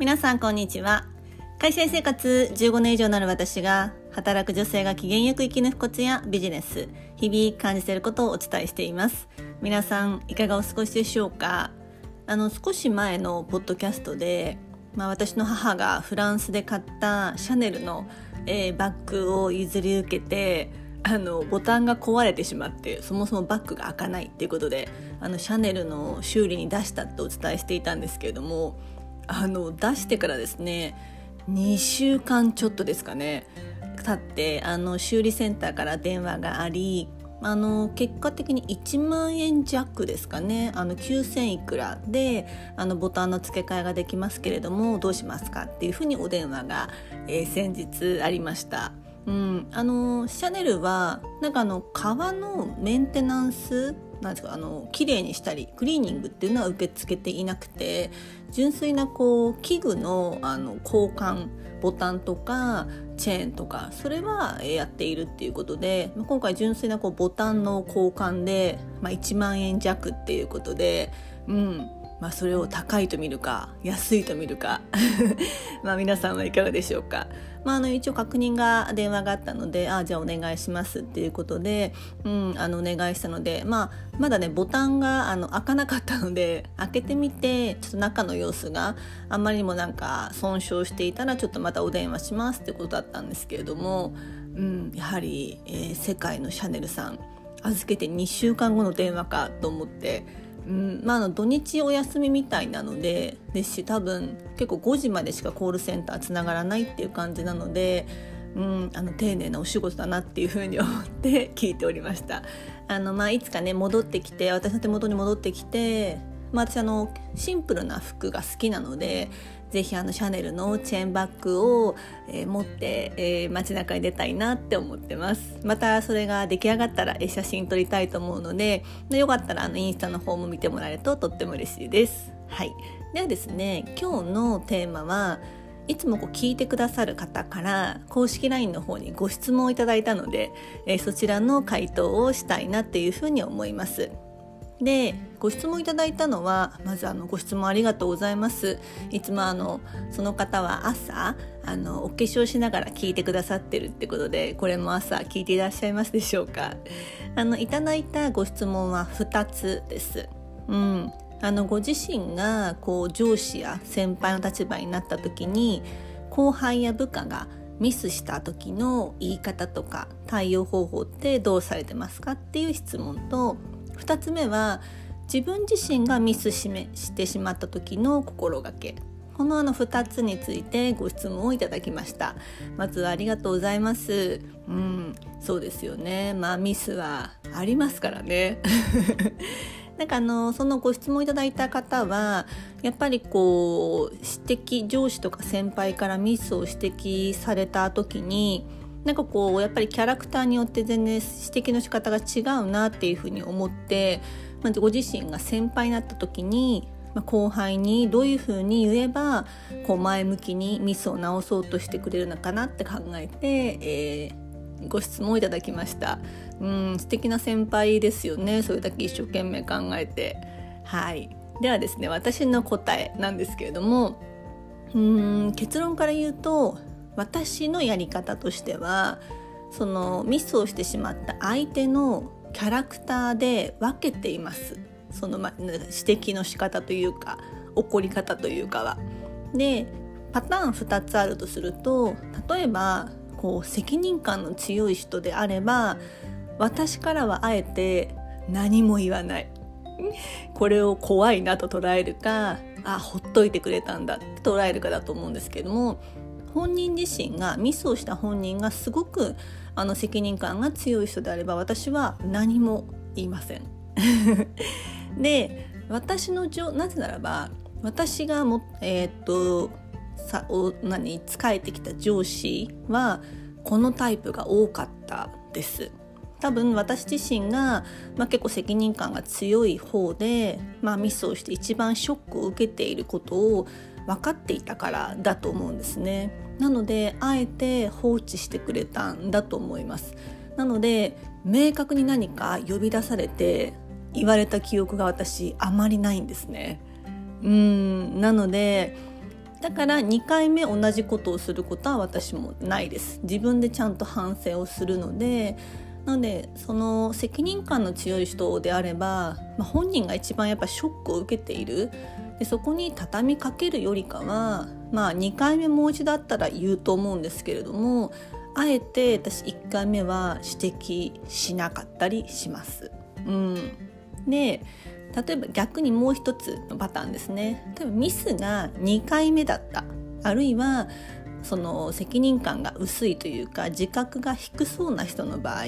皆さんこんにちは。会社員生活15年以上になる私が働く女性が機嫌よく生き抜くコツやビジネス日々感じていることをお伝えしています。皆さんいかがお過ごしでしょうか？あの少し前のポッドキャストで、まあ、私の母がフランスで買ったシャネルの、えー、バッグを譲り受けてあのボタンが壊れてしまってそもそもバッグが開かないっていうことであのシャネルの修理に出したってお伝えしていたんですけれどもあの出してからですね2週間ちょっとですかね経ってあの修理センターから電話がありあの結果的に1万円弱ですかねあの9000いくらであのボタンの付け替えができますけれどもどうしますかっていうふうにお電話が、えー、先日ありました。うん、あのシャネルはなんかあの革のメンテナンスなんですかあの綺麗にしたりクリーニングっていうのは受け付けていなくて純粋なこう器具のあの交換ボタンとかチェーンとかそれはやっているっていうことで今回純粋なこうボタンの交換で、まあ、1万円弱っていうことで、うんまあ、それを高いと見るか安いと見るか まあ皆さんはいかがでしょうか？まあ、あの一応確認が電話があったのであじゃあお願いしますっていうことで、うん、あのお願いしたので、まあ、まだねボタンがあの開かなかったので開けてみてちょっと中の様子があんまりにもなんか損傷していたらちょっとまたお電話しますってことだったんですけれども、うん、やはり、えー、世界のシャネルさん預けて2週間後の電話かと思って。うんまあ、の土日お休みみたいなのでですし多分結構5時までしかコールセンターつながらないっていう感じなので、うん、あの丁寧なお仕事だなっていうふうに思って聞いておりました。あのまあ、いつかね戻ってきて私の手元に戻ってきてまあ、私あのシンプルな服が好きなのでぜひあのシャネルのチェーンバッグを、えー、持って、えー、街中に出たいなって思ってます。またそれが出来上がったら、え写真撮りたいと思うのでよかったらあのインスタの方も見てもらえるととっても嬉しいです。はい。ではですね今日のテーマはいつもこう聞いてくださる方から公式 LINE の方にご質問をいただいたので、えー、そちらの回答をしたいなっていうふうに思います。でご質問いただいたのはまずあのご質問ありがとうございます。いつもあのその方は朝あのお化粧しながら聞いてくださってるってことでこれも朝聞いていらっしゃいますでしょうか？あのいただいたご質問は2つです。うん。あのご自身がこう上司や先輩の立場になった時に後輩や部下がミスした時の言い方とか対応方法ってどうされてますかっていう質問と2つ目は自分自身がミスしめしてしまった時の心がけ。このあの2つについてご質問をいただきました。まずはありがとうございます。うんそうですよね。まあミスはありますからね。なんかあのそのご質問いただいた方はやっぱりこう指摘上司とか先輩からミスを指摘された時になんかこうやっぱりキャラクターによって全然指摘の仕方が違うなっていうふうに思って、まあ、ご自身が先輩になった時に、まあ、後輩にどういうふうに言えばこう前向きにミスを直そうとしてくれるのかなって考えて、えー、ご質問いただきました。うん素敵な先輩ですよねそれだけ一生懸命考えて。はいではですね私の答えなんですけれどもうん結論から言うと私のやり方としてはそのミスをしてしまった相手のキャラクターで分けていますその、ま、指摘の仕方というか怒り方というかは。でパターン2つあるとすると例えばこう責任感の強い人であれば私からはあえて何も言わない これを怖いなと捉えるかあほっといてくれたんだって捉えるかだと思うんですけども本人自身がミスをした本人がすごくあの責任感が強い人であれば私は何も言いません。で私のなぜならば私がもえー、っとさお何仕えてきた上司はこのタイプが多かったです。多分私自身が、まあ、結構責任感が強い方で、まあ、ミスをして一番ショックを受けていることを分かっていたからだと思うんですね。なのであえて放置してくれたんだと思います。なので明確に何か呼び出されて言われた記憶が私あまりないんですね。うんなのでだから2回目同じことをすることは私もないです。自分でちゃんと反省をするのでなのでその責任感の強い人であれば、まあ、本人が一番やっぱショックを受けている。でそこに畳みかけるよりかは、まあ、2回目もう一度だったら言うと思うんですけれどもあえて私1回目は指摘しなかったりします。うん、で例えば逆にもう一つのパターンですね。例えばミスが2回目だった。あるいはその責任感が薄いというか自覚が低そうな人の場合、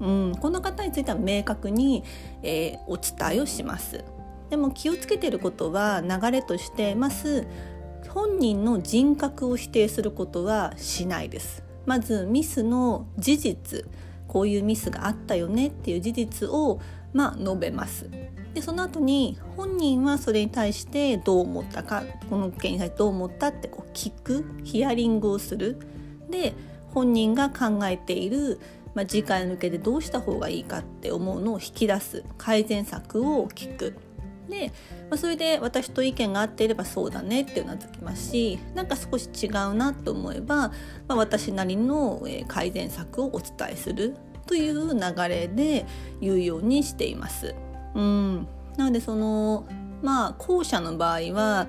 うん、この方については明確に、えー、お伝えをします。でも気をつけてることは流れとしてまず本人の人格を否定することはしないです。まずミスの事実こういうミスがあったよねっていう事実をまあ述べます。でその後に本人はそれに対してどう思ったかこの件に対してどう思ったってこう聞くヒアリングをするで本人が考えている、まあ、次回に向けてどうした方がいいかって思うのを引き出す改善策を聞くで、まあ、それで私と意見が合っていればそうだねっていうなずきますしなんか少し違うなと思えば、まあ、私なりの改善策をお伝えするという流れで言うようにしています。うん、なのでそのまあ後者の場合は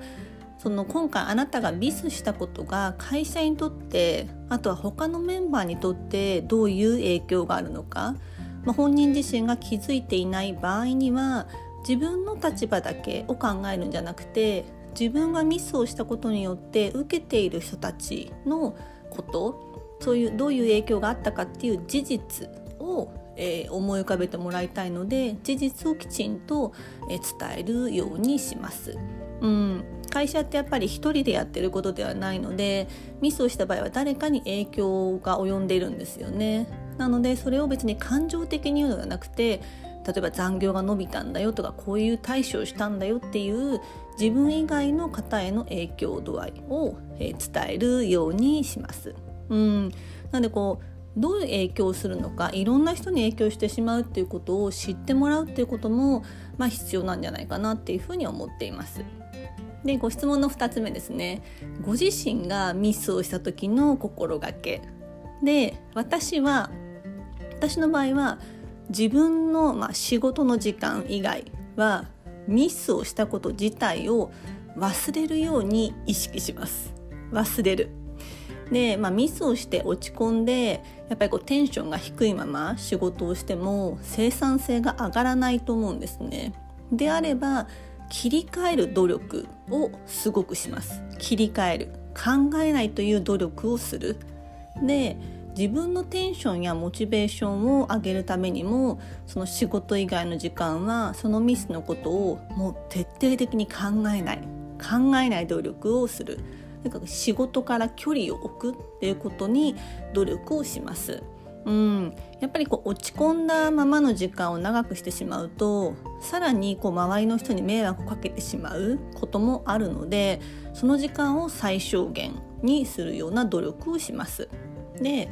その今回あなたがミスしたことが会社にとってあとは他のメンバーにとってどういう影響があるのか、まあ、本人自身が気づいていない場合には自分の立場だけを考えるんじゃなくて自分がミスをしたことによって受けている人たちのことそういうどういう影響があったかっていう事実を、えー、思い浮かべてもらいたいので事実をきちんと、えー、伝えるようにします。うん、会社ってやっぱり一人でやってることではないのでミスをした場合は誰かに影響が及んでいるんですよね。なのでそれを別に感情的に言うのではなくて例えば残業が伸びたんだよとかこういう対処をしたんだよっていう自分以外の方への影響度合いを、え伝えるようにします。うん、なのでこうどういう影響するのかいろんな人に影響してしまうっていうことを知ってもらうっていうことも、まあ、必要なんじゃないかなっていうふうに思っています。でご質問の2つ目ですね。ご自身がミスをした時の心がけ。で私は私の場合は自分の、まあ、仕事の時間以外はミスをしたこと自体を忘れるように意識します。忘れる。で、まあ、ミスをして落ち込んでやっぱりこうテンションが低いまま仕事をしても生産性が上がらないと思うんですね。であれば切り替える努力をすごくします。切り替える。考えないという努力をする。で自分のテンションやモチベーションを上げるためにもその仕事以外の時間はそのミスのことをもう徹底的に考えない。考えない努力をする。なんか仕事から距離を置くっていうことに努力をします。うん、やっぱりこう落ち込んだままの時間を長くしてしまうとさらにこう周りの人に迷惑をかけてしまうこともあるのでその時間を最小限にするような努力をします。で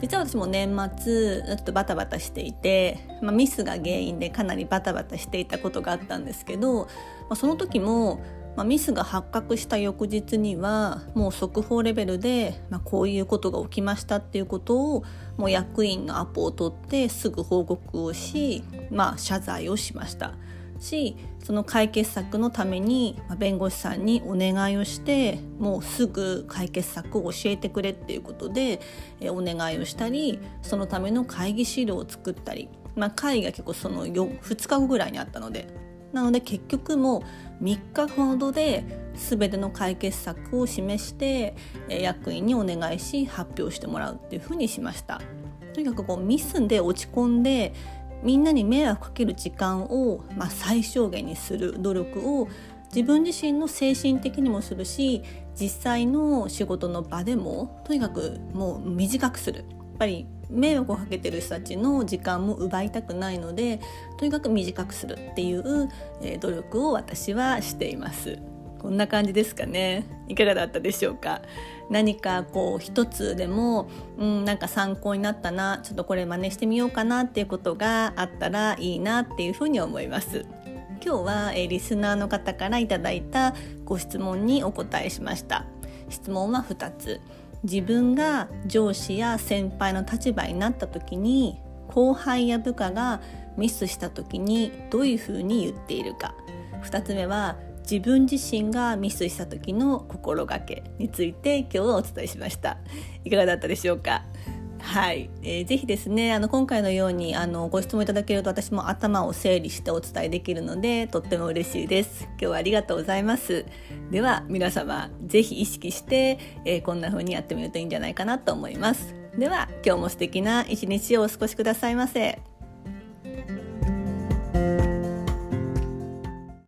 実は私も年末ちょっとバタバタしていて、まあ、ミスが原因でかなりバタバタしていたことがあったんですけど、まあ、その時も、まあ、ミスが発覚した翌日にはもう速報レベルで、まあ、こういうことが起きましたっていうことをもう役員のアポを取ってすぐ報告をし、まあ、謝罪をしました。しその解決策のために弁護士さんにお願いをしてもうすぐ解決策を教えてくれっていうことでお願いをしたりそのための会議資料を作ったり、まあ、会議が結構その2日後ぐらいにあったのでなので結局もう3日ほどで全ての解決策を示して役員にお願いし発表してもらうっていうふうにしました。とにかくこうミスで落ち込んでみんなに迷惑かける時間を、まあ、最小限にする努力を自分自身の精神的にもするし実際の仕事の場でもとにかくもう短くするやっぱり迷惑をかけてる人たちの時間も奪いたくないのでとにかく短くするっていう、え、努力を私はしています。こんな感じですかね。いかがだったでしょうか。何かこう一つでも、うん、なんか参考になったなちょっとこれ真似してみようかなっていうことがあったらいいなっていうふうに思います。今日は、え、リスナーの方からいただいたご質問にお答えしました。質問は2つ。自分が上司や先輩の立場になった時に後輩や部下がミスした時にどういうふうに言っているか。2つ目は自分自身がミスした時の心がけについて今日はお伝えしました。いかがだったでしょうか？はい、えー、ぜひですねあの今回のようにあのご質問いただけると私も頭を整理してお伝えできるのでとっても嬉しいです。今日はありがとうございます。では皆様ぜひ意識して、えー、こんな風にやってみるといいんじゃないかなと思います。では今日も素敵な一日をお過ごしくださいませ。